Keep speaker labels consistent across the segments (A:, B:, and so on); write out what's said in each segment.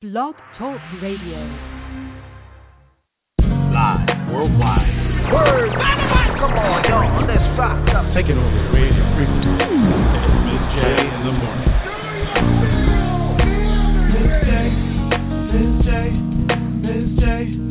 A: Blog Talk Radio.
B: Live worldwide.
C: Word. Come on, y'all. Let's rock up.
B: Take it over. Radio frequency. Miz J in the morning.
D: Miz J. Miz J. Miz J.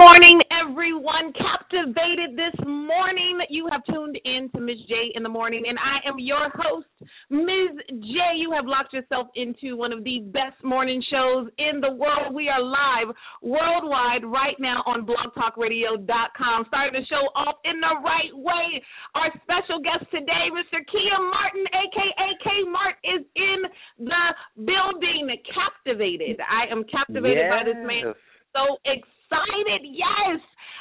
E: Good morning, everyone. Captivated this morning. You have tuned in to Miz J in the morning, and I am your host, Miz J. You have locked yourself into one of the best morning shows in the world. We are live worldwide right now on blogtalkradio.com. Starting the show off in the right way. Our special guest today, Mr. Keeyen Martin, aka K Mart, is in the building. Captivated. I am captivated
F: yes.
E: by this man. So excited, yes,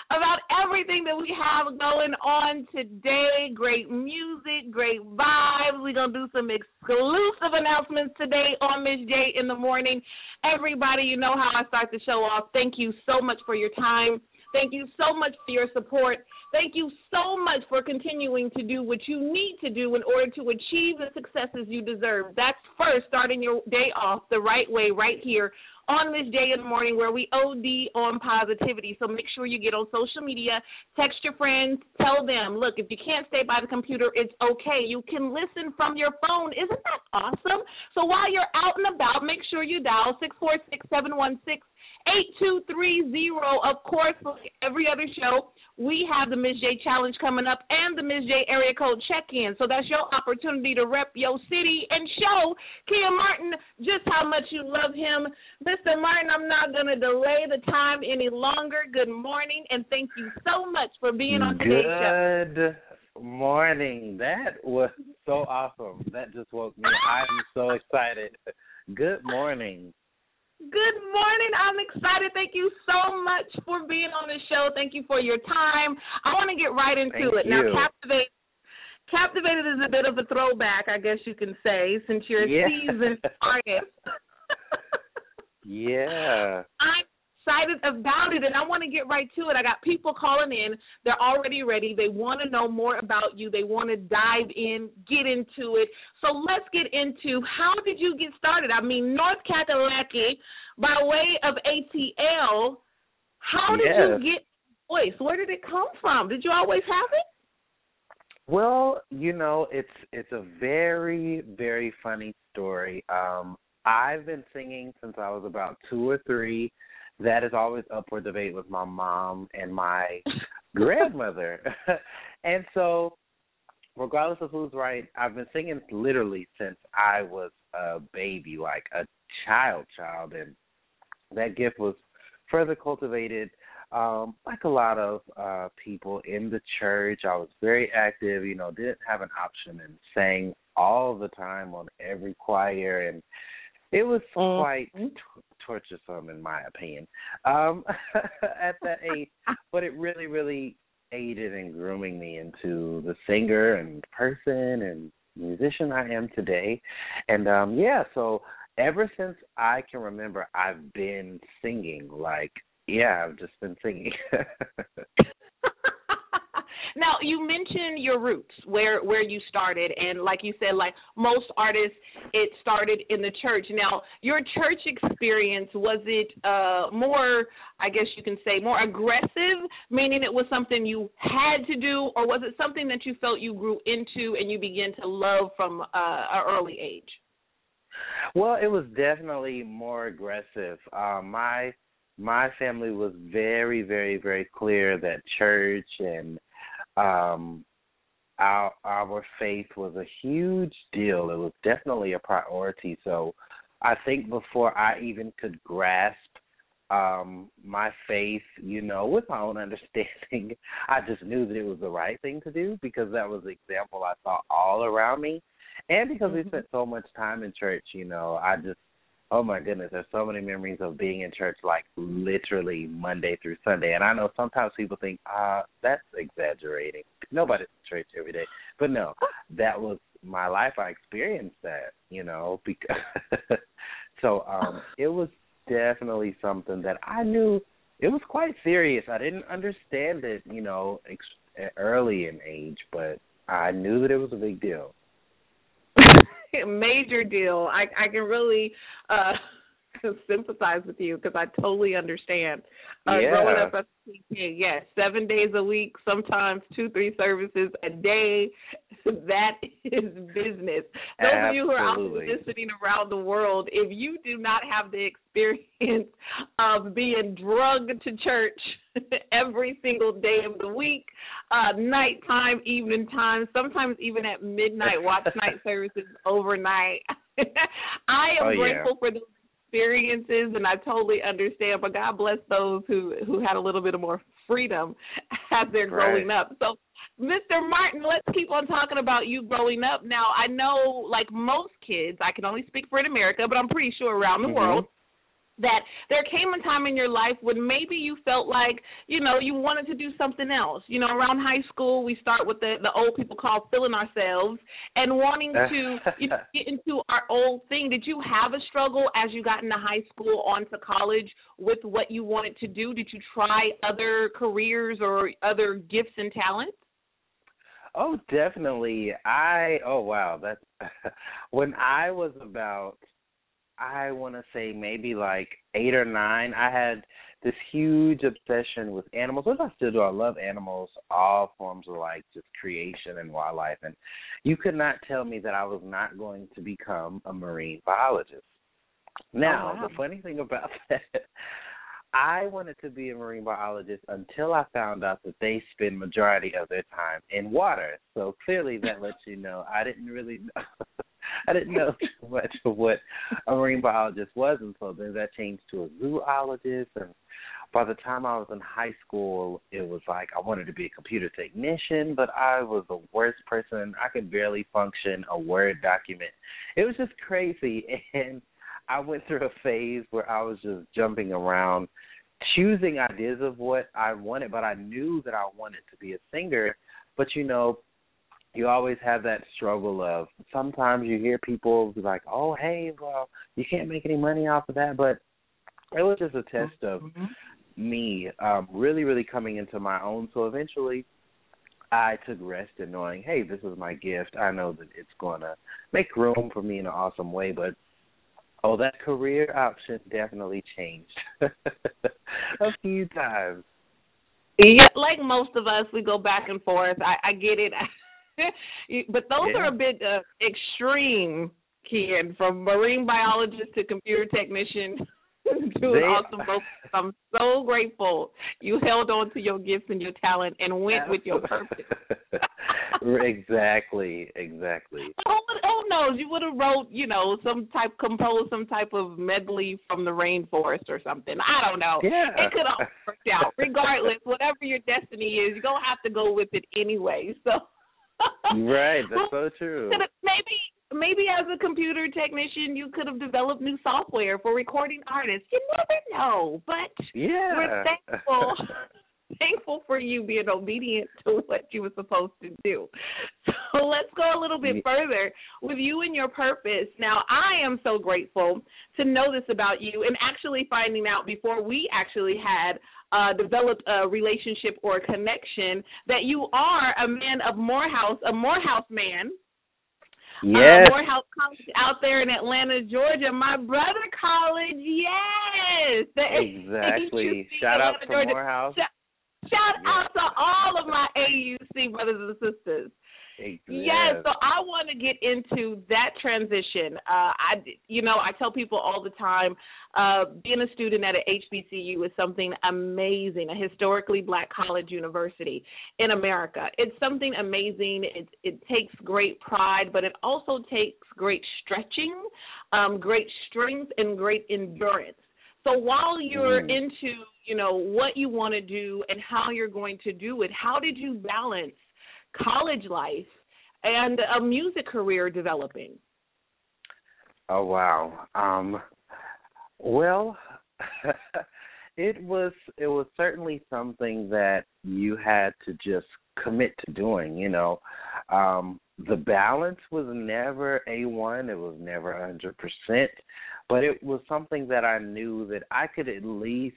E: about everything that we have going on today. Great music, great vibes. We're going to do some exclusive announcements today on Miz J in the morning. Everybody, you know how I start the show off. Thank you so much for your time. Thank you so much for your support. Thank you so much for continuing to do what you need to do in order to achieve the successes you deserve. That's first starting your day off the right way, right here on this day in the morning where we OD on positivity. So make sure you get on social media, text your friends, tell them, look, if you can't stay by the computer, it's okay. You can listen from your phone. Isn't that awesome? So while you're out and about, make sure you dial six four six seven one six. 8230. Of course, like every other show, we have the Miz J Challenge coming up and the Miz J Area Code Check In. So that's your opportunity to rep your city and show Keeyen Martin just how much you love him. Mr. Martin, I'm not going to delay the time any longer. Good morning, and thank you so much for being on today's show.
F: Good morning. That was so awesome. That just woke me. Up. I'm so excited. Good morning.
E: Good morning. I'm excited. Thank you so much for being on the show. Thank you for your time. I want to get right into
F: Thank
E: it. Now,
F: you.
E: Captivate Captivated is a bit of a throwback, I guess you can say, since you're a
F: Yeah.
E: seasoned artist.
F: Yeah.
E: I'm excited about it and I want to get right to it. I got people calling in. They're already ready. They want to know more about you. They want to dive in, get into it. So let's get into how did you get started? I mean, North Kakalaki by way of ATL. How did you get voice? Where did it come from? Did you always have it?
F: Well, you know, it's it's a very very funny story. Um I've been singing since I was about 2 or 3. That is always up for debate with my mom and my grandmother. and so regardless of who's right, I've been singing literally since I was a baby, like a child child and that gift was further cultivated um like a lot of uh people in the church i was very active you know didn't have an option and sang all the time on every choir and it was
E: Mhm.
F: quite torturesome in my opinion. Um at that age but it really really aided in grooming me into the singer and person and musician i am today. And um yeah so ever since i can remember i've been singing. Like yeah, I've just been singing.
E: now you mentioned your roots where where you started and like you said like most artists it started in the church now your church experience was it uh more i guess you can say more aggressive meaning it was something you had to do or was it something that you felt you grew into and you began to love from uh an early age
F: well, it was definitely more aggressive. Um my my family was very very very clear that church and um our our faith was a huge deal. It was definitely a priority. So I think before I even could grasp um my faith, you know, with my own understanding, I just knew that it was the right thing to do because that was the example I saw all around me. And because we spent so much time in church, you know, I just oh my goodness, there's so many memories of being in church like literally Monday through Sunday. And I know sometimes people think, ah, that's exaggerating. Nobody's in church every day. But no, that was my life. I experienced that, you know, because so um it was definitely something that I knew it was quite serious. I didn't understand it, you know, ex- early in age, but I knew that it was a big deal.
E: major deal. I I can really uh sympathize with you because I totally understand. Uh
F: Yeah.
E: growing up as a PK, yes, seven days a week, sometimes two, three services a day. That is business. Those of you who are out
F: Absolutely.
E: visiting around the world, if you do not have the experience of being drugged to church every single day of the week, uh, nighttime, evening time, sometimes even at midnight, watch night services overnight. I am
F: Oh, yeah.
E: grateful for those experiences and I totally understand, but God bless those who who had a little bit of more freedom as they're growing
F: Right.
E: up. So Mr. Martin, let's keep on talking about you growing up. Now, I know, like most kids, I can only speak for in America, but I'm pretty sure around the
F: Mhm.
E: world, that there came a time in your life when maybe you felt like, you know, you wanted to do something else. You know, around high school, we start with the the old people call feeling ourselves and wanting to you know, get into our old thing. Did you have a struggle as you got into high school onto college with what you wanted to do? Did you try other careers or other gifts and talents?
F: Oh, definitely. I oh wow, that's when I was about I want to say maybe like 8 or 9, I had this huge obsession with animals. Which I still do. I love animals, all forms of like just creation and wildlife and you could not tell me that I was not going to become a marine biologist. Now,
E: Oh, wow.
F: the funny thing about that I wanted to be a marine biologist until I found out that they spend majority of their time in water. So clearly that lets you know I didn't really know I didn't know too much of what a marine biologist was so then that changed to a zoologist and by the time I was in high school it was like I wanted to be a computer technician, but I was the worst person. I could barely function a Word document. It was just crazy and I went through a phase where I was just jumping around, choosing ideas of what I wanted, but I knew that I wanted to be a singer. But you know, you always have that struggle of sometimes you hear people be like, "Oh, hey, well, you can't make any money off of that," but it was just a test of me um really really coming into my own. So eventually I took rest in knowing, hey, this is my gift. I know that it's going to make room for me in an awesome way, but oh, that career option definitely changed a few times.
E: Yeah, like most of us, we go back and forth. I, I get it, You- but those
F: Yeah.
E: are a bit uh, extreme, Keeyen. From marine biologist to computer technician to an
F: They-
E: awesome focus. I'm so grateful you held on to your gifts and your talent and went with your purpose.
F: exactly, exactly.
E: Who, who knows? You would have wrote, you know, some type, composed some type of medley from the rainforest or something. I don't know.
F: Yeah.
E: It could all work out. Regardless, whatever your destiny is, you're gonna have to go with it anyway. So.
F: Right, that's so true.
E: Maybe, maybe as a computer technician, you could have developed new software for recording artists. You never know, but
F: Yeah.
E: we're thankful thankful for you being obedient to what you were supposed to do. So let's go a little bit further with you and your purpose. Now, I am so grateful to know this about you and actually finding out before we actually had uh, developed a relationship or a connection that you are a man of Morehouse, a Morehouse man.
F: yes.
E: Uh, Morehouse College out there in Atlanta, Georgia. My brother college, yes. The
F: Exactly. Shout out to
E: Georgia.
F: Morehouse.
E: Shout, shout
F: Yeah.
E: out to all of my AUC brothers and sisters. Yes, so I want to get into that transition. Uh, I, you know, I tell people all the time, uh, being a student at a HBCU is something amazing, a historically black college university in America. It's something amazing. It it takes great pride, but it also takes great stretching, um, great strength, and great endurance. So while you're
F: Mm.
E: into, you know, what you want to do and how you're going to do it, how did you balance college life and a music career developing?
F: Oh wow. Um well it was it was certainly something that you had to just commit to doing, you know. Um the balance was never A one, it was never a hundred percent, but it was something that I knew that I could at least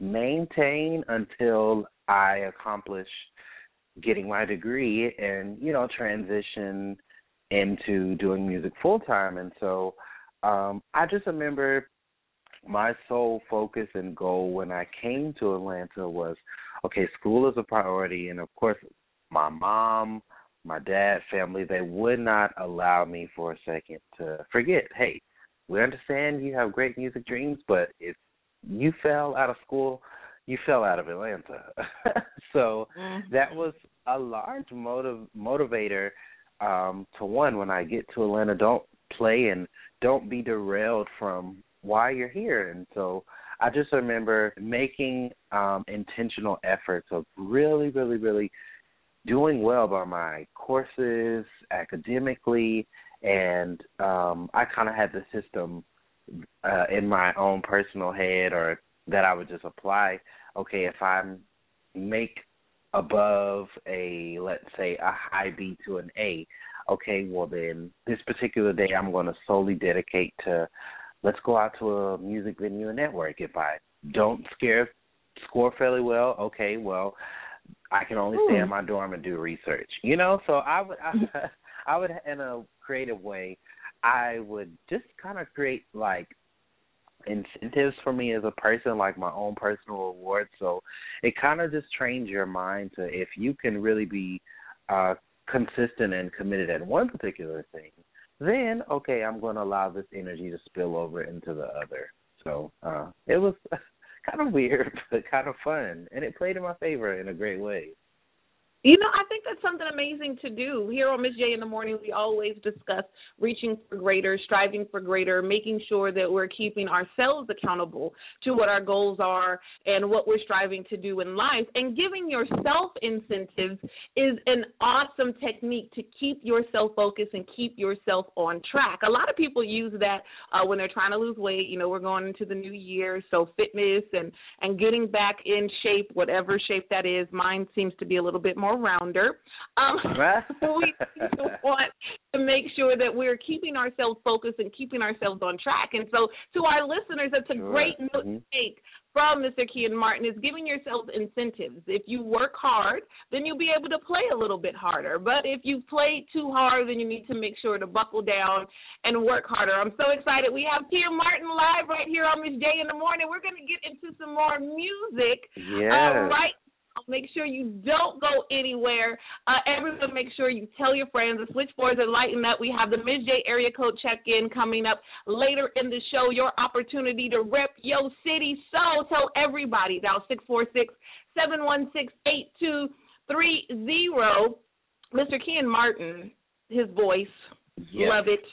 F: maintain until I accomplished getting my degree and, you know, transition into doing music full time and so um I just remember my sole focus and goal when I came to Atlanta was okay, school is a priority. And of course my mom, my dad, family, they would not allow me for a second to forget, hey, we understand you have great music dreams, but if you fell out of school, you fell out of Atlanta. so
E: Mm-hmm.
F: that was a large motive motivator um to one when I get to Atlanta don't play and don't be derailed from why you're here and so I just remember making um intentional efforts of really really really doing well by my courses academically and um I kind of had the system uh in my own personal head or that I would just apply okay if I make above a let's say a high B to an A okay well then this particular day I'm going to solely dedicate to let's go out to a music venue and network. If I don't scare score fairly well okay well I can only stay in my dorm and do research. You know, so I would I, I would in a creative way I would just kind of create like incentives for me as a person, like my own personal rewards. So it kind of just trains your mind to if you can really be uh consistent and committed at one particular thing, then okay, I'm going to allow this energy to spill over into the other. So uh it was kind of weird, but kind of fun, and it played in my favor in a great way.
E: You know, I think that's something amazing to do. Here on Miz J in the morning, we always discuss reaching for greater, striving for greater, making sure that we're keeping ourselves accountable to what our goals are and what we're striving to do in life. And giving yourself incentives is an awesome technique to keep yourself focused and keep yourself on track. A lot of people use that uh, when they're trying to lose weight. You know, we're going into the new year, so fitness and and getting back in shape, whatever shape that is. Mine seems to be a little bit more rounder. Um, we want to make sure that we're keeping ourselves focused and keeping ourselves on track. And so, to our listeners, that's a
F: Sure.
E: great note
F: Mhm.
E: to take from Mr. Keeyen Martin is giving yourselves incentives. If you work hard, then you'll be able to play a little bit harder. But if you played too hard, then you need to make sure to buckle down and work harder. I'm so excited. We have Keeyen Martin live right here on Miz J in the morning. We're going to get into some more music
F: Yes.
E: uh, right. Make sure you don't go anywhere. Uh, everyone, make sure you tell your friends. The switchboards are lighting up. We have the Miz J area code check in coming up later in the show. Your opportunity to rep your city. So tell everybody. Now, 646 716 8230. Mr. Keeyen Martin, his voice,
F: Yes.
E: love it.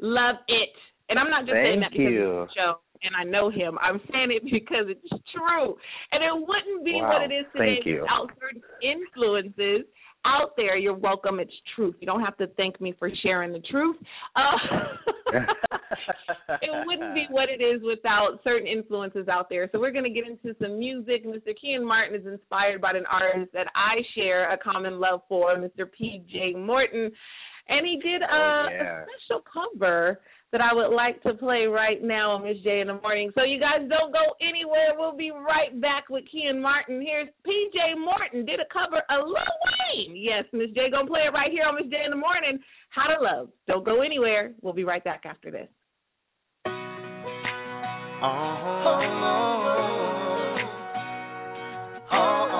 E: Love it. And I'm not just saying that because
F: you.
E: it's a show and I know him. I'm saying it because it's true. And it wouldn't be
F: Wow.
E: what it is today without certain influences out there. You're welcome. It's truth. You don't have to thank me for sharing the truth. Uh, it wouldn't be what it is without certain influences out there. So we're going to get into some music. Mr. Keeyen Martin is inspired by an artist that I share a common love for, Mr. P.J. Morton. And he did a,
F: Oh, yeah.
E: a special cover that I would like to play right now on Miz J in the morning. So you guys don't go anywhere. We'll be right back with Keeyen Martin. Here's PJ Morton did a cover of Lil Wayne. Yes, Miz J gonna play it right here on Miz J in the morning. How to Love. Don't go anywhere. We'll be right back after this.
B: See,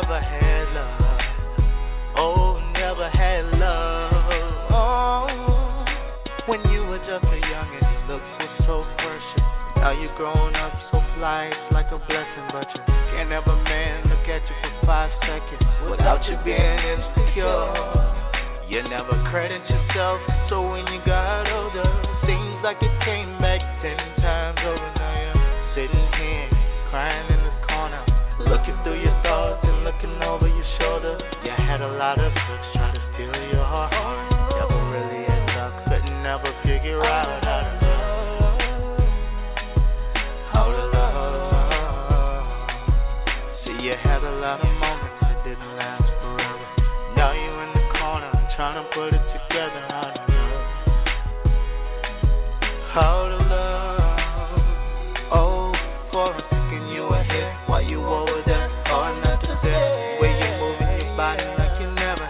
B: never had love. Oh, never had love. Oh, when you were just a youngin', looks were so precious. Now you're grown up so fly, it's like a blessing, but you can't have a man look at you for five seconds without you being insecure. You never credit yourself, so when you got older, seems like it came back ten times over. Now you're sitting here, crying looking through your thoughts and looking over your shoulder. You had a lot of crooks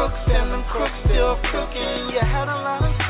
B: crooks and them crooks still crooking. You had a lot of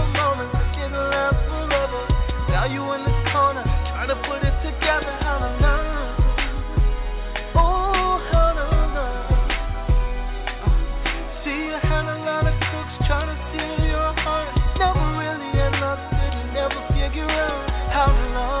B: out
D: alone.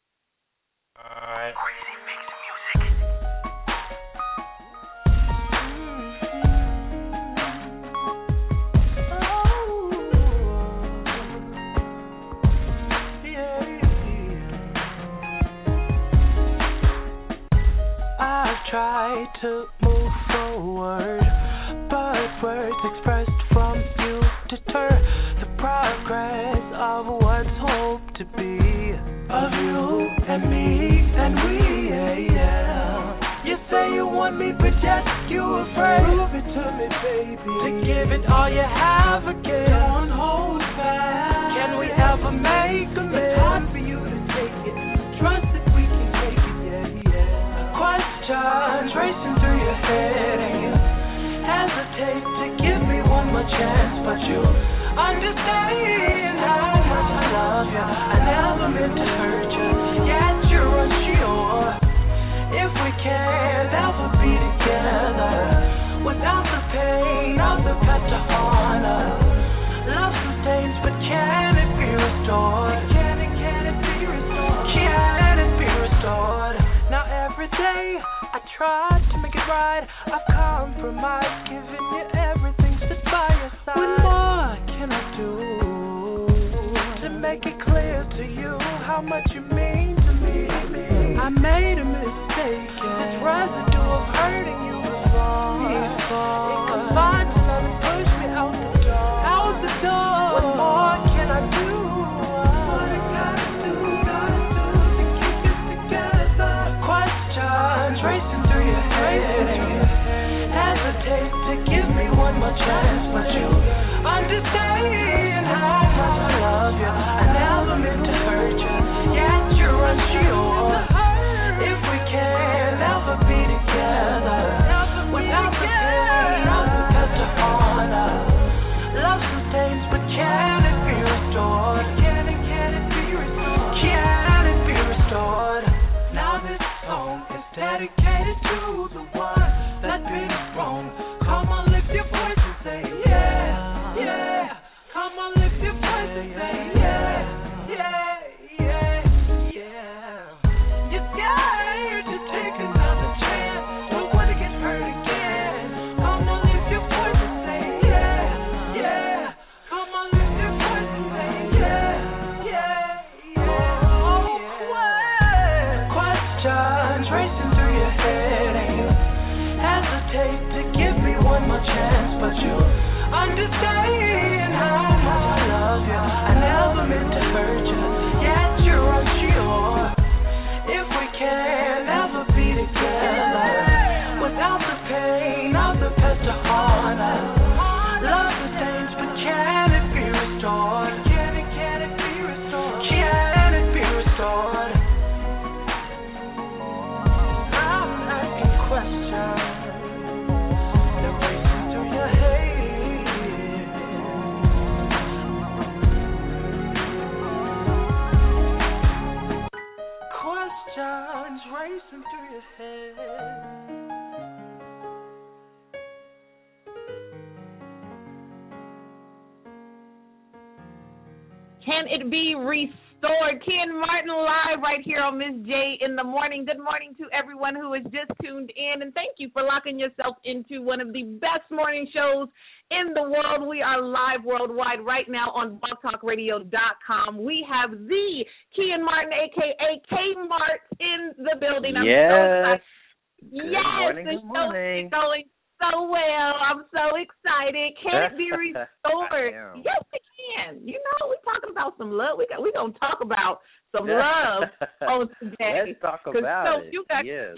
G: It be restored?
E: Keeyen Martin live right here on Miz J in the morning. Good morning to everyone who has just tuned in, and thank you for locking yourself into one of the best morning shows in the world. We are live worldwide right now on blogtalkradio.com. We have the Keeyen Martin, aka K Mart, in the building. I'm
F: yes.
E: so yes,
F: morning,
E: the
F: good
E: show
F: morning.
E: is going so well. I'm so excited. Can it be restored? Yes, it can. You know, we're talking about some love. We got we gonna talk about some love on today.
F: Let's talk about
E: so
F: it.
E: You got
F: yes.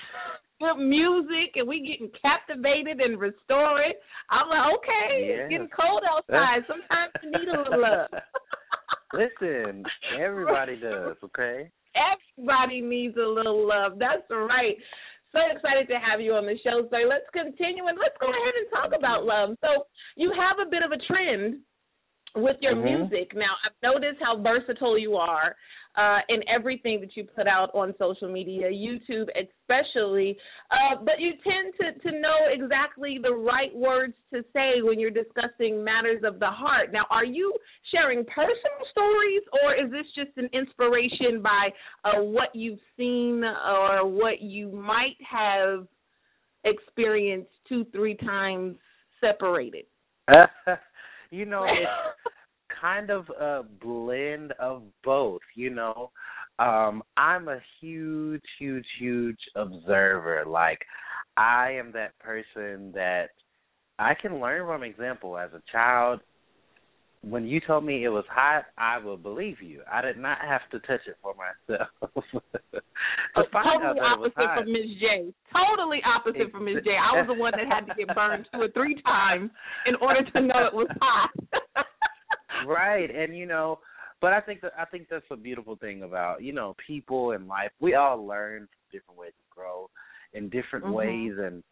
E: good music, and we getting captivated and restored. I'm like, okay, it's getting cold outside. Sometimes you need a little love.
F: Listen, everybody does, okay?
E: Everybody needs a little love. That's right. So excited to have you on the show, sir. Let's continue and let's go ahead and talk about love. So you have a bit of a trend with your
F: Mhm.
E: music. Now, I've noticed how versatile you are uh, in everything that you put out on social media, YouTube especially. Uh, but you tend to, to know exactly the right words to say when you're discussing matters of the heart. Now, are you sharing personal stories, or is this just an inspiration by uh, what you've seen or what you might have experienced two, three times separated?
F: you know, it's kind of a blend of both, you know. Um, I'm a huge, huge, huge observer. Like I am that person that I can learn from example. As a child, when you told me it was hot, I will believe you. I did not have to touch it for myself. to out
E: totally
F: that it was
E: opposite from Miz J. Totally opposite from Miz J. I was the one that had to get burned two or three times in order to know it was hot.
F: right. And you know but i think that i think that's a beautiful thing about you know people in life. We all learn different ways to grow in different
E: Mhm.
F: ways. And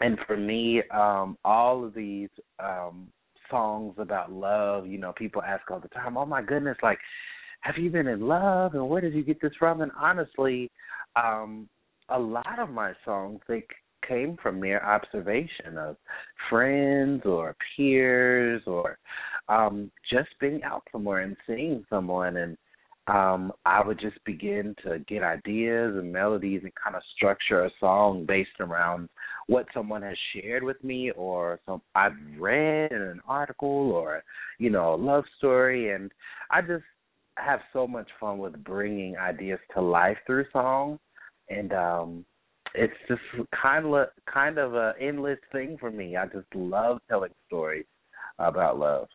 F: and for me um all of these um songs about love you know people ask all the time oh my goodness like have you been in love? And where did you get this from? And honestly um a lot of my songs they came from mere observation of friends or peers or um just being out somewhere and seeing someone and um I would just begin to get ideas and melodies and kind of structure a song based around what someone has shared with me or some I've read in an article or you know a love story and I just have so much fun with bringing ideas to life through song and um it's just kind of kind of a endless thing for me. I just love telling stories about love.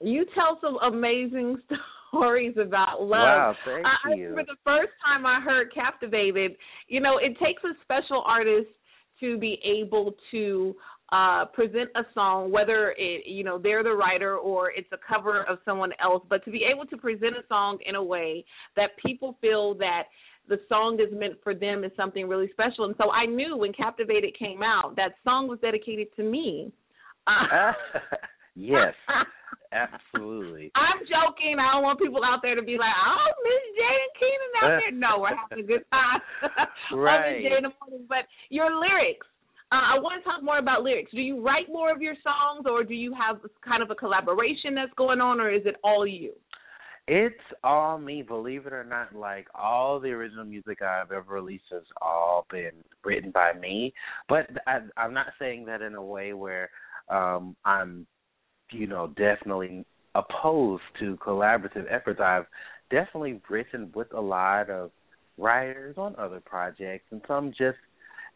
E: You tell some amazing stories about love.
F: Wow, thank
E: I, I
F: you.
E: remember the first time I heard Captivated, you know, it takes a special artist to be able to uh present a song whether it you know they're the writer or it's a cover of someone else but to be able to present a song in a way that people feel that the song is meant for them is something really special and so I knew when Captivated came out that song was dedicated to me uh,
F: yes, absolutely.
E: I'm joking. I don't want people out there to be like, "Oh, Miz J and Keeyen out there." No, we're having a good time
F: Right.
E: Miz J in the morning. But your lyrics, uh, I want to talk more about lyrics. Do you write more of your songs, or do you have kind of a collaboration that's going on, or is it all you?
F: It's all me, believe it or not. Like all the original music I've ever released has all been written by me. But I, I'm not saying that in a way where um I'm, you know, definitely opposed to collaborative efforts. I've definitely written with a lot of writers on other projects, and some just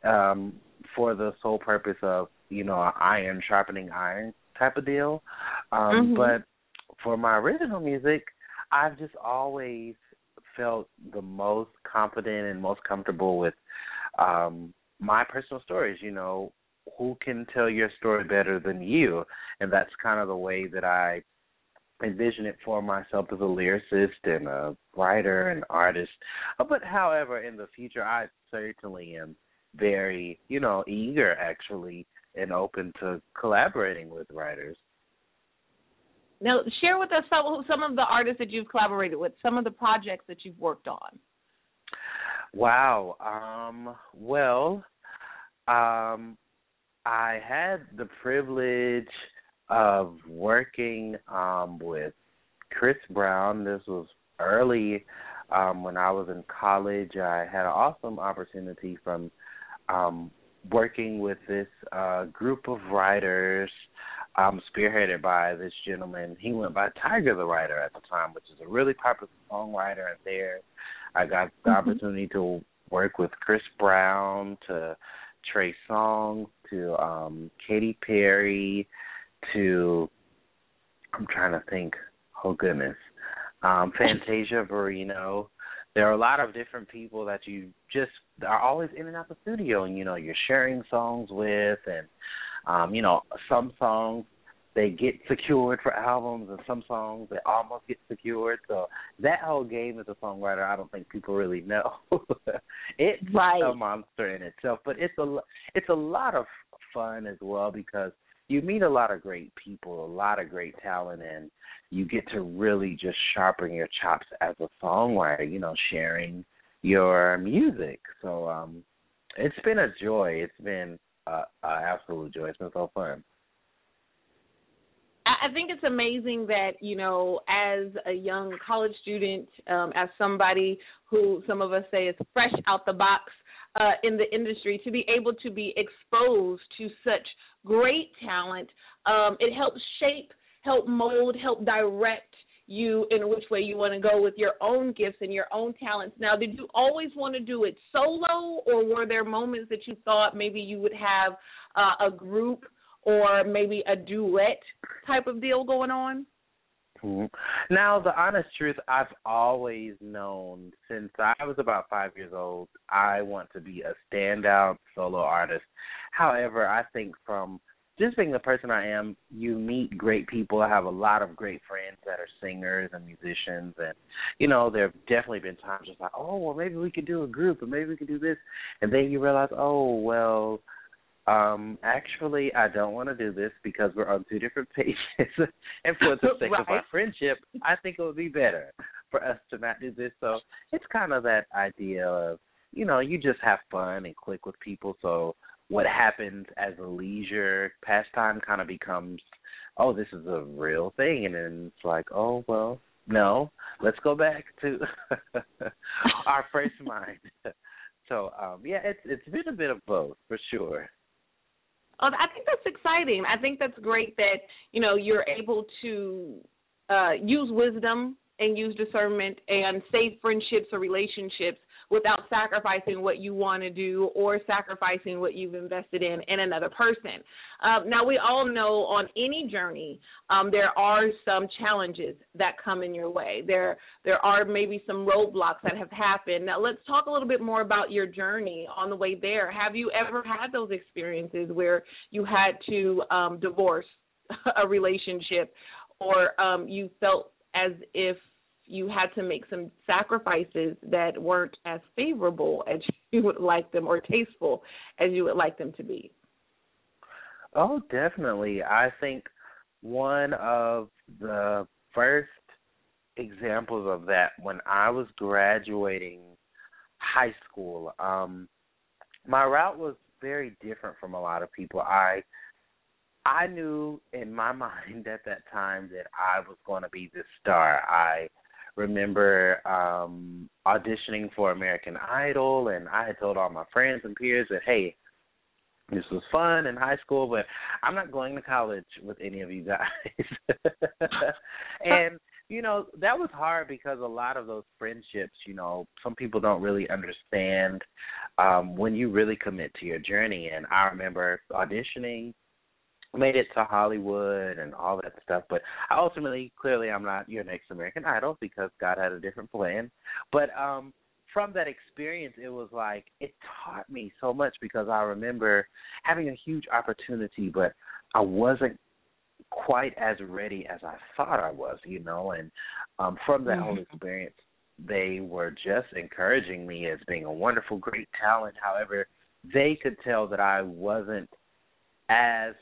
F: um for the sole purpose of you know iron sharpening iron type of deal. Um
E: Mhm.
F: But for my original music, I've just always felt the most confident and most comfortable with um my personal stories, you know, who can tell your story better than you? And that's kind of the way that I envision it for myself as a lyricist and a writer and artist. Uh, But however, in the future I certainly am very, you know, eager actually and open to collaborating with writers.
E: Now, share with us some some of the artists that you've collaborated with, some of the projects that you've worked on.
F: Wow. Um well, um I had the privilege of working um with Chris Brown. This was early um, when I was in college. I had an awesome opportunity from um, working with this uh, group of writers um, spearheaded by this gentleman. He went by Tiger the Writer at the time, which is a really popular songwriter. And there, I got the mm-hmm. opportunity to work with Chris Brown, to Trey Songz, to um, Katy Perry, to I'm trying to think. Oh goodness, um, Fantasia Barrino. There are a lot of different people that you just are always in and out the studio, and you know you're sharing songs with, and um, you know some songs they get secured for albums, and some songs they almost get secured. So that whole game as a songwriter, I don't think people really know. it's
E: right.
F: a monster in itself, but it's a it's a lot of fun as well because you meet a lot of great people, a lot of great talent, and you get to really just sharpen your chops as a songwriter. You know, sharing your music. So um, it's been a joy. It's been a, a absolute joy. It's been so fun.
E: I think it's amazing that you know, as a young college student, um, as somebody who some of us say is fresh out the box uh, in the industry, to be able to be exposed to such great talent, um, it helps shape, help mold, help direct you in which way you want to go with your own gifts and your own talents. Now, did you always want to do it solo, or were there moments that you thought maybe you would have uh, a group or maybe a duet type of deal going on?
F: Mm-hmm. Now, the honest truth, I've always known since I was about five years old, I want to be a standout solo artist. However, I think from just being the person I am, you meet great people. I have a lot of great friends that are singers and musicians, and you know, there have definitely been times just like, oh, well, maybe we could do a group, or maybe we could do this, and then you realize, oh, well, um, actually, I don't want to do this because we're on two different pages, and for the sake
E: right.
F: of our friendship, I think it would be better for us to not do this. So it's kind of that idea of, you know, you just have fun and click with people. So what happens as a leisure pastime kind of becomes, oh, this is a real thing, and then it's like, oh well, no, let's go back to our first mind. so um, yeah, it's it's been a bit of both for sure.
E: Oh, I think that's exciting. I think that's great that you know you're able to uh, use wisdom and use discernment and save friendships or relationships without sacrificing what you want to do or sacrificing what you've invested in in another person. Um, now, we all know on any journey um, there are some challenges that come in your way. There, there are maybe some roadblocks that have happened. Now, let's talk a little bit more about your journey on the way there. Have you ever had those experiences where you had to um, divorce a relationship or um, you felt as if you had to make some sacrifices that weren't as favorable as you would like them or tasteful as you would like them to be.
F: Oh, definitely. I think one of the first examples of that when I was graduating high school, um my route was very different from a lot of people. I I knew in my mind at that time that I was going to be the star. I remember um auditioning for American Idol and I had told all my friends and peers that hey, this was fun in high school, but I'm not going to college with any of you guys. and you know, that was hard because a lot of those friendships, you know, some people don't really understand um when you really commit to your journey and I remember auditioning made it to Hollywood and all that stuff. But ultimately, clearly, I'm not your next American Idol because God had a different plan. But um from that experience, it was like it taught me so much because I remember having a huge opportunity, but I wasn't quite as ready as I thought I was, you know. And um from that mm-hmm. whole experience, they were just encouraging me as being a wonderful, great talent. However, they could tell that I wasn't as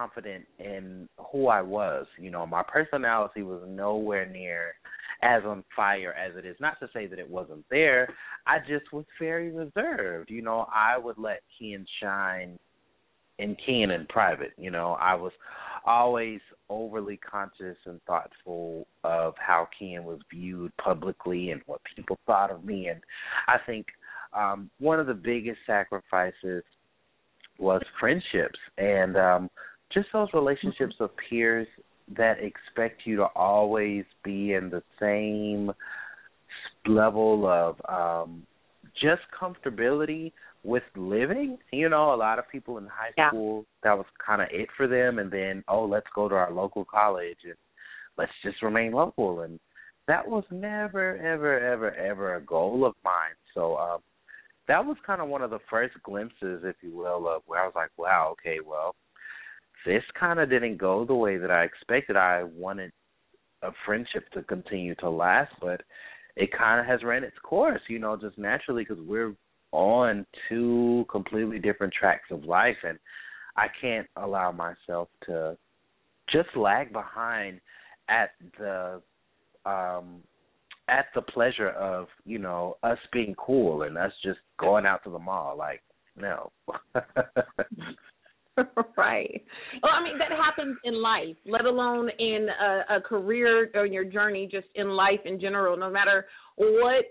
F: confident in who I was. You know, my personality was nowhere near as on fire as it is. Not to say that it wasn't there. I just was very reserved. You know, I would let Keeyen shine in Keeyen in private. You know, I was always overly conscious and thoughtful of how Keeyen was viewed publicly and what people thought of me. And I think um, one of the biggest sacrifices was friendships and um, just those relationships of peers that expect you to always be in the same level of um just comfortability with living. You know, a lot of people in high
E: Yeah.
F: school that was kind of it for them, and then oh, let's go to our local college and let's just remain local, and that was never, ever, ever, ever a goal of mine. So um, that was kind of one of the first glimpses, if you will, of where I was like, wow, okay, well, this kind of didn't go the way that I expected. I wanted a friendship to continue to last, but it kind of has ran its course, you know, just naturally because we're on two completely different tracks of life, and I can't allow myself to just lag behind at the um at the pleasure of you know us being cool and us just going out to the mall like no
E: right. Well, I mean that happens in life, let alone in a, a career or your journey, just in life in general. No matter what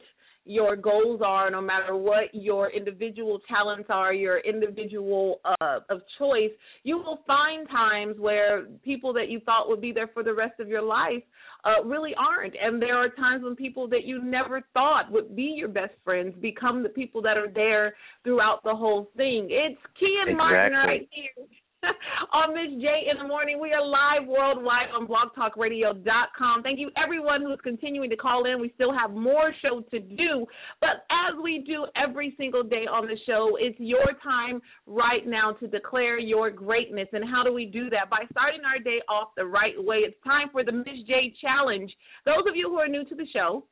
E: your goals are, no matter what your individual talents are, your individual uh, of choice, you will find times where people that you thought would be there for the rest of your life uh, really aren't. And there are times when people that you never thought would be your best friends become the people that are there throughout the whole thing. It's Keeyen Martin
F: Exactly.
E: right here. on Miz J in the morning. We are live worldwide on blogtalkradio.com. Thank you everyone who is continuing to call in. We still have more show to do, but as we do every single day on the show, it's your time right now to declare your greatness. And how do we do that? By starting our day off the right way. It's time for the Miz J challenge. Those of you who are new to the show,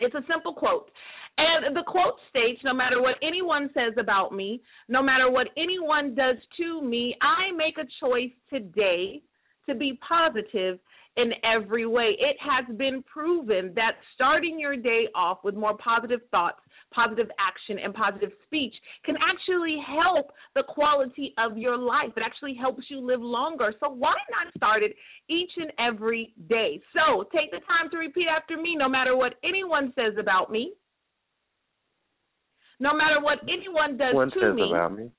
E: it's a simple quote. And the quote states No matter what anyone says about me, no matter what anyone does to me, I make a choice today to be positive in every way. It has been proven that starting your day off with more positive thoughts, positive action, and positive speech can actually help the quality of your life. It actually helps you live longer. So why not start it each and every day? So take the time to repeat after me no matter what anyone says about me. No matter what anyone does
F: one
E: to
F: says
E: me,
F: about me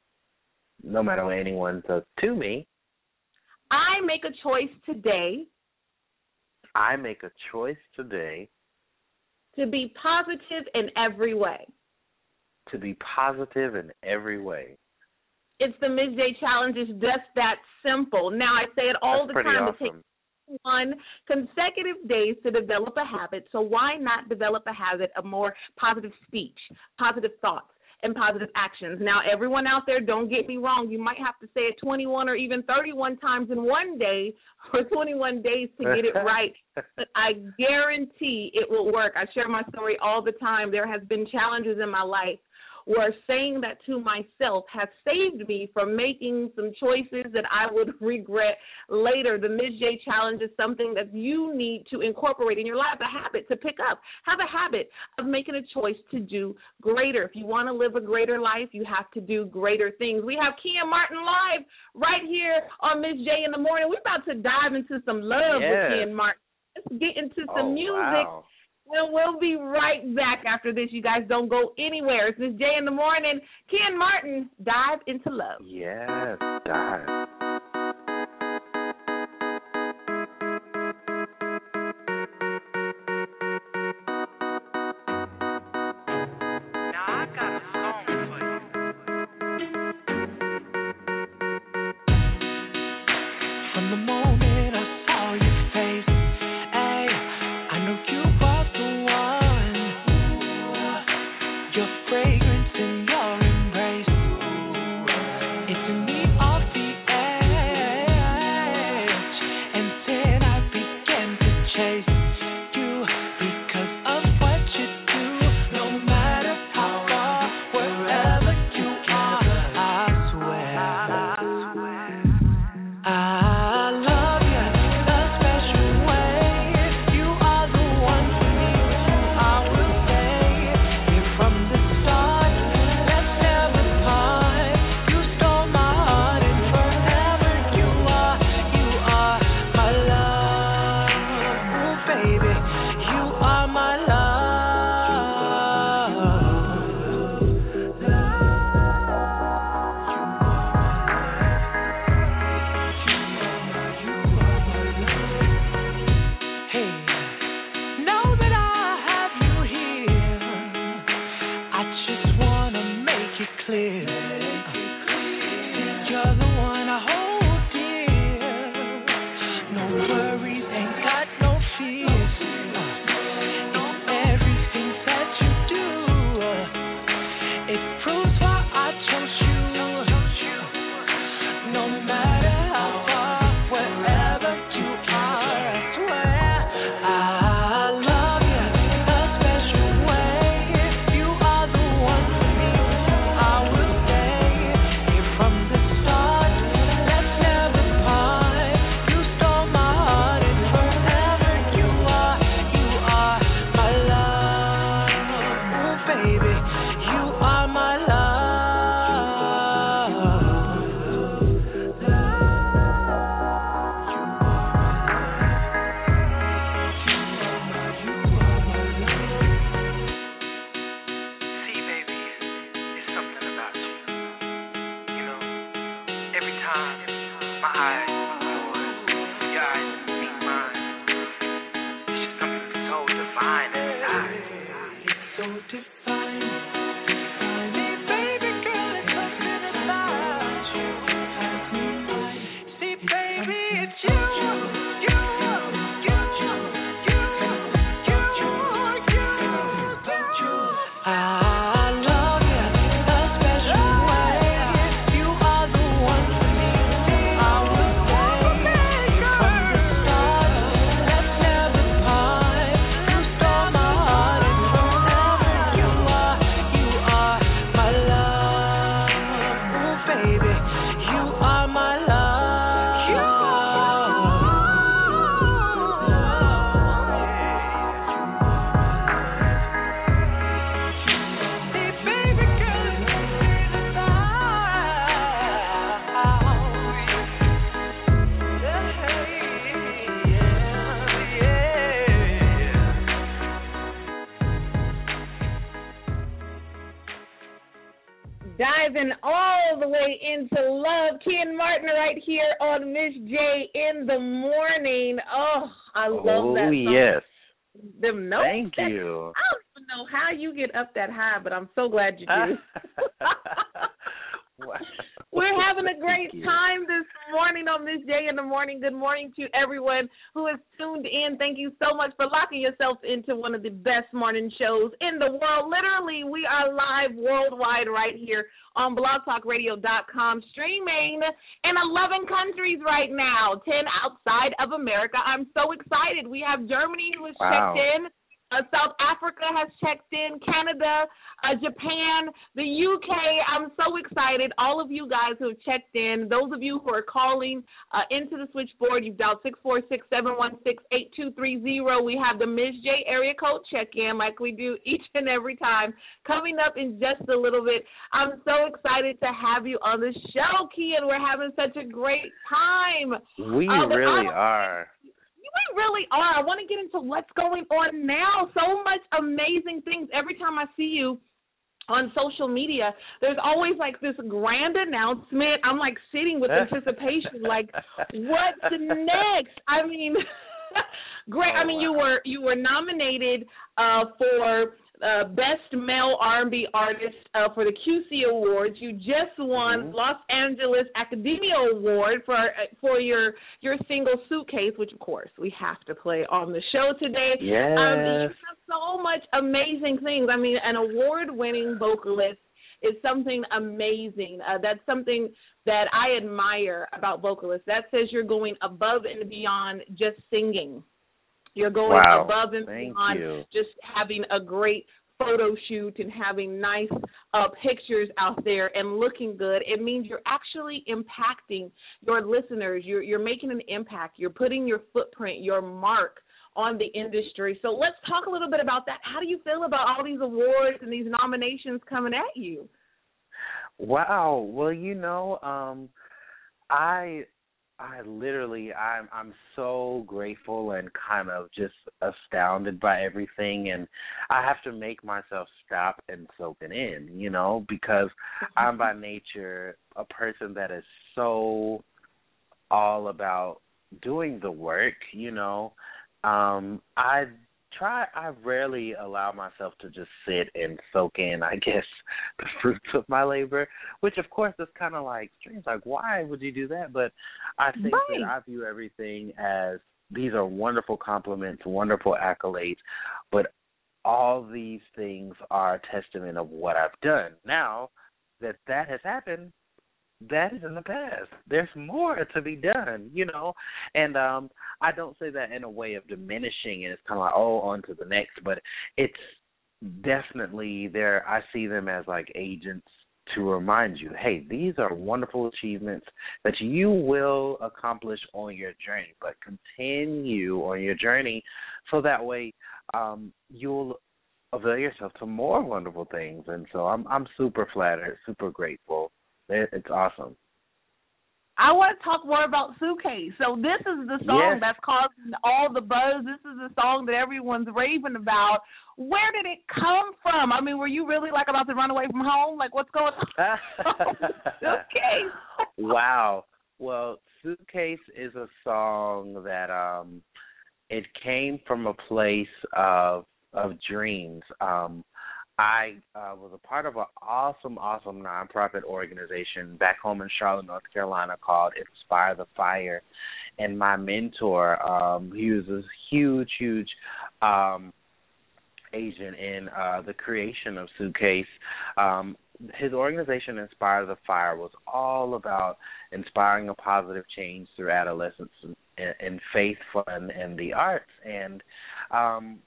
F: no matter what anyone says to me
E: I make a choice today
F: I make a choice today
E: to be positive in every way.
F: to be positive in every way
E: It's the Miz J challenge. It's just that simple. Now I say it all
F: That's
E: the time.
F: awesome.
E: It takes one consecutive days to develop a habit. So why not develop a habit of more positive speech, positive thoughts, and positive actions? Now, everyone out there, don't get me wrong. You might have to say it 21 or even 31 times in one day for 21 days to get it right. But I guarantee it will work. I share my story all the time. There has been challenges in my life where saying that to myself has saved me from making some choices that I would regret later. The Miz J challenge is something that you need to incorporate in your life, a habit to pick up. Have a habit of making a choice to do greater. If you want to live a greater life, you have to do greater things. We have Keeyen Martin live right here on Miz J in the morning. We're about to dive into some love with
F: Yes.
E: Keeyen Martin. Let's get into some
F: oh,
E: music.
F: wow.
E: And we'll be right back after this. You guys don't go anywhere. It's Miz J in the morning. Keeyen Martin, dive into love.
F: yes dive
E: high, but I'm so glad you do.
F: wow.
E: We're having a great time this morning on Miz J in the morning. Good morning to everyone who has tuned in. Thank you so much for locking yourself into one of the best morning shows in the world. Literally, we are live worldwide right here on blogtalkradio.com, streaming in 11 countries right now, 10 outside of America. I'm so excited. We have Germany who has
F: Wow.
E: checked in. Uh, South Africa has checked in, Canada, uh, Japan, the UK. I'm so excited. All of you guys who have checked in, those of you who are calling uh, into the switchboard, you've dialed 646 716 8230. We have the Miz J area code check in like we do each and every time. Coming up in just a little bit. I'm so excited to have you on the show, Keeyen. We're having such a great time.
F: We
E: Uh,
F: really are.
E: We really are. I want to get into what's going on now. So much amazing things. Every time I see you on social media, there's always like this grand announcement. I'm like sitting with anticipation, like what's next? I mean, great. I
F: Oh,
E: mean, you were you were nominated uh, for uh, best male R&B artist uh, for the QC Awards. You just won
F: Mhm.
E: Los Angeles Academia Award for uh, for your your single Suitcase, which of course we have to play on the show today. Um, you
F: Yes.
E: have so much amazing things. I mean, an award-winning vocalist is something amazing. Uh, that's something that I admire about vocalists. That says you're going above and beyond just singing. You're going
F: Wow.
E: above and
F: Thank
E: beyond
F: you.
E: just having a great photo shoot and having nice uh, pictures out there and looking good. It means you're actually impacting your listeners. You're you're making an impact. You're putting your footprint, your mark on the industry. So let's talk a little bit about that. How do you feel about all these awards and these nominations coming at you?
F: Wow. Well, you know, um I I literally I'm I'm so grateful and kind of just astounded by everything and I have to make myself stop and soak it in, you know, because I'm by nature a person that is so all about doing the work, you know. Um I try I rarely allow myself to just sit and soak in, I guess, the fruits of my labor, which of course is kind of like strange like why would you do that? But I think
E: Right.
F: that I view everything as these are wonderful compliments, wonderful accolades, but all these things are a testament of what I've done. Now that that has happened, that is in the past. There's more to be done, you know. And um I don't say that in a way of diminishing and it's kind of like oh on to the next, but it's definitely there. I see them as like agents to remind you, hey, these are wonderful achievements that you will accomplish on your journey, but continue on your journey so that way um you'll avail yourself to more wonderful things. And so I'm I'm super flattered, super grateful. It, it's awesome.
E: I want to talk more about Suitcase. So this is the song
F: Yes.
E: that's causing all the buzz. This is the song that everyone's raving about. Where did it come from? I mean, were you really like about to run away from home? Like, what's going on? Suitcase.
F: wow. Well, Suitcase is a song that um it came from a place of of dreams. Um I uh, was a part of an awesome, awesome nonprofit organization back home in Charlotte, North Carolina called Inspire the Fire. And my mentor, um, he was a huge, huge um, agent in uh, the creation of Suitcase. Um, his organization, Inspire the Fire, was all about inspiring a positive change through adolescence and, and faith, fun, and the arts. And um,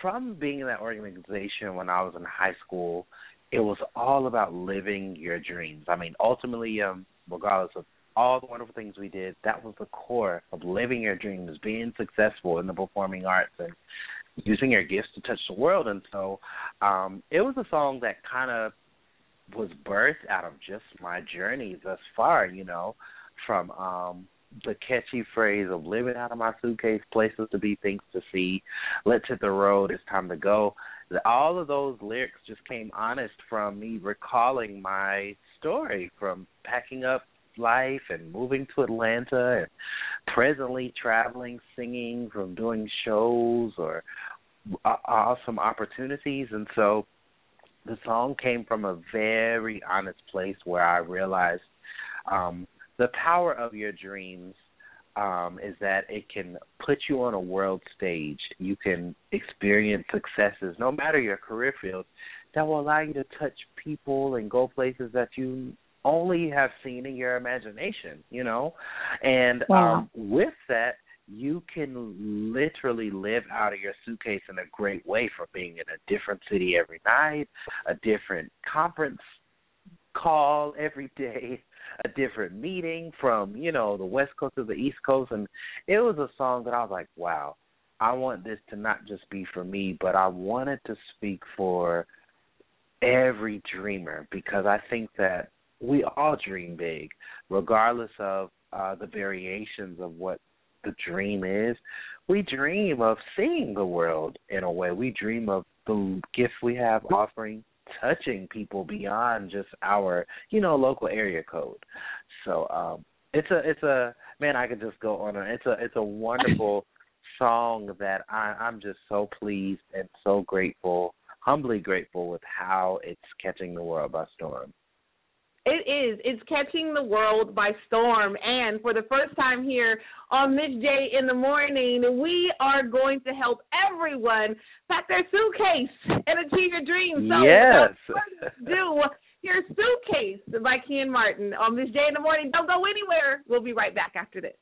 F: from being in that organization when I was in high school, it was all about living your dreams. I mean, ultimately, um, regardless of all the wonderful things we did, that was the core of living your dreams, being successful in the performing arts, and using your gifts to touch the world. And so, um, it was a song that kind of was birthed out of just my journey thus far. You know, from um, the catchy phrase of living out of my suitcase, places to be, things to see. Let's hit the road. It's time to go. All of those lyrics just came honest from me recalling my story from packing up life and moving to Atlanta and presently traveling, singing, from doing shows or awesome opportunities. And so the song came from a very honest place where I realized um, the power of your dreams um, is that it can put you on a world stage. You can experience successes, no matter your career field, that will allow you to touch people and go places that you only have seen in your imagination, you know? And um with that you can literally live out of your suitcase in a great way from being in a different city every night, a different conference call every day, a different meeting from, you know, the West Coast to the East Coast and it was a song that I was like, Wow, I want this to not just be for me, but I wanted to speak for every dreamer because I think that we all dream big, regardless of uh, the variations of what the dream is. We dream of seeing the world in a way. We dream of the gifts we have offering, touching people beyond just our, you know, local area code. So um it's a it's a man, I could just go on and it's a it's a wonderful song that I, I'm just so pleased and so grateful, humbly grateful with how it's catching the world by storm.
D: It is. It's catching the world by storm. And for the first time here on Miz J in the morning, we are going to help everyone pack their suitcase and achieve your dreams. So
F: yes.
D: do your suitcase by Keeyen Martin on Miz J in the morning. Don't go anywhere. We'll be right back after this.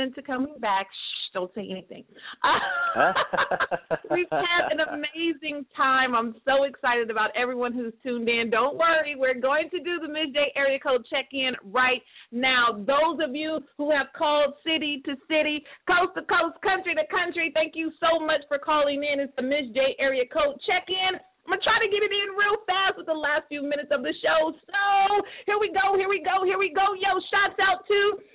E: Into coming back. Shh, don't say anything. Uh, we've had an amazing time. I'm so excited about everyone who's tuned in. Don't worry, we're going to do the Miz J area code check-in right now. Those of you who have called city to city, coast to coast, country to country, thank you so much for calling in. It's the Miz J area code check-in. I'm gonna try to get it in real fast with the last few minutes of the show. So here we go, here we go, here we go. Yo, shouts out to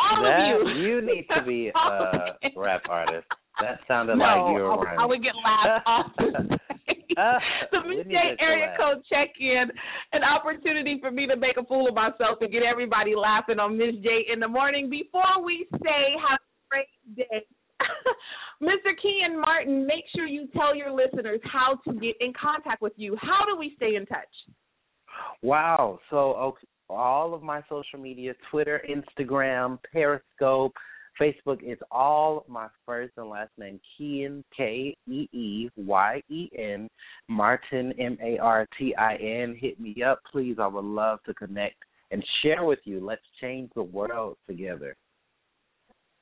E: All
F: that,
E: of you.
F: you need to be a
E: you.
F: rap artist. That sounded
E: no,
F: like you were
E: I,
F: running.
E: I would get laughed off. the
F: We Miz
E: J area code check in, an opportunity for me to make a fool of myself and get everybody laughing on Miz J in the morning. Before we say have a great day, Mr. Keeyen Martin, make sure you tell your listeners how to get in contact with you. How do we stay in touch?
F: Wow. So okay, all of my social media, Twitter, Instagram, Periscope, Facebook, it's all my first and last name, Keeyen, K E E Y E N, Martin, M A R T I N. Hit me up, please. I would love to connect and share with you. Let's change the world together.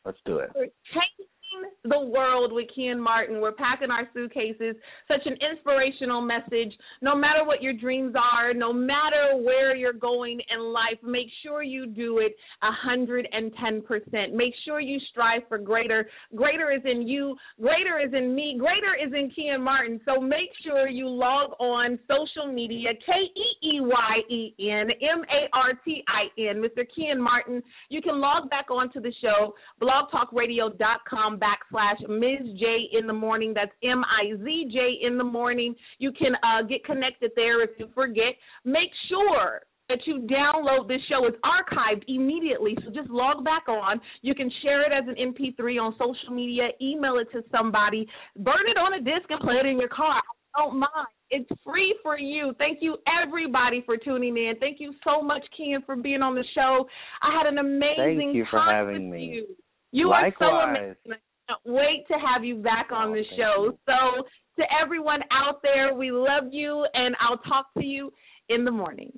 F: Let's do it.
E: Changing the world with Keeyen Martin. We're packing our suitcases. Such an inspirational message. No matter what your dreams are, no matter where you're going in life, make sure you do it hundred and ten percent. Make sure you strive for greater. Greater is in you. Greater is in me. Greater is in Keeyen Martin. So make sure you log on social media. K E E Y E N M A R T I N. Mr. Keeyen Martin. You can log back onto the show. blogtalkradio.com backslash Miz J in the morning. That's M I Z J in the morning. You can uh, get connected there if you forget. Make sure that you download this show. It's archived immediately, so just log back on. You can share it as an MP3 on social media, email it to somebody, burn it on a disc and play it in your car. I don't mind. It's free for you. Thank you, everybody, for tuning in. Thank you so much, Keeyen, for being on the show. I had an amazing
F: Thank you for having me.
E: you. You are so amazing. Wait to have you back on
F: Oh,
E: the show. So, to everyone out there, we love you, and I'll talk to you in the morning.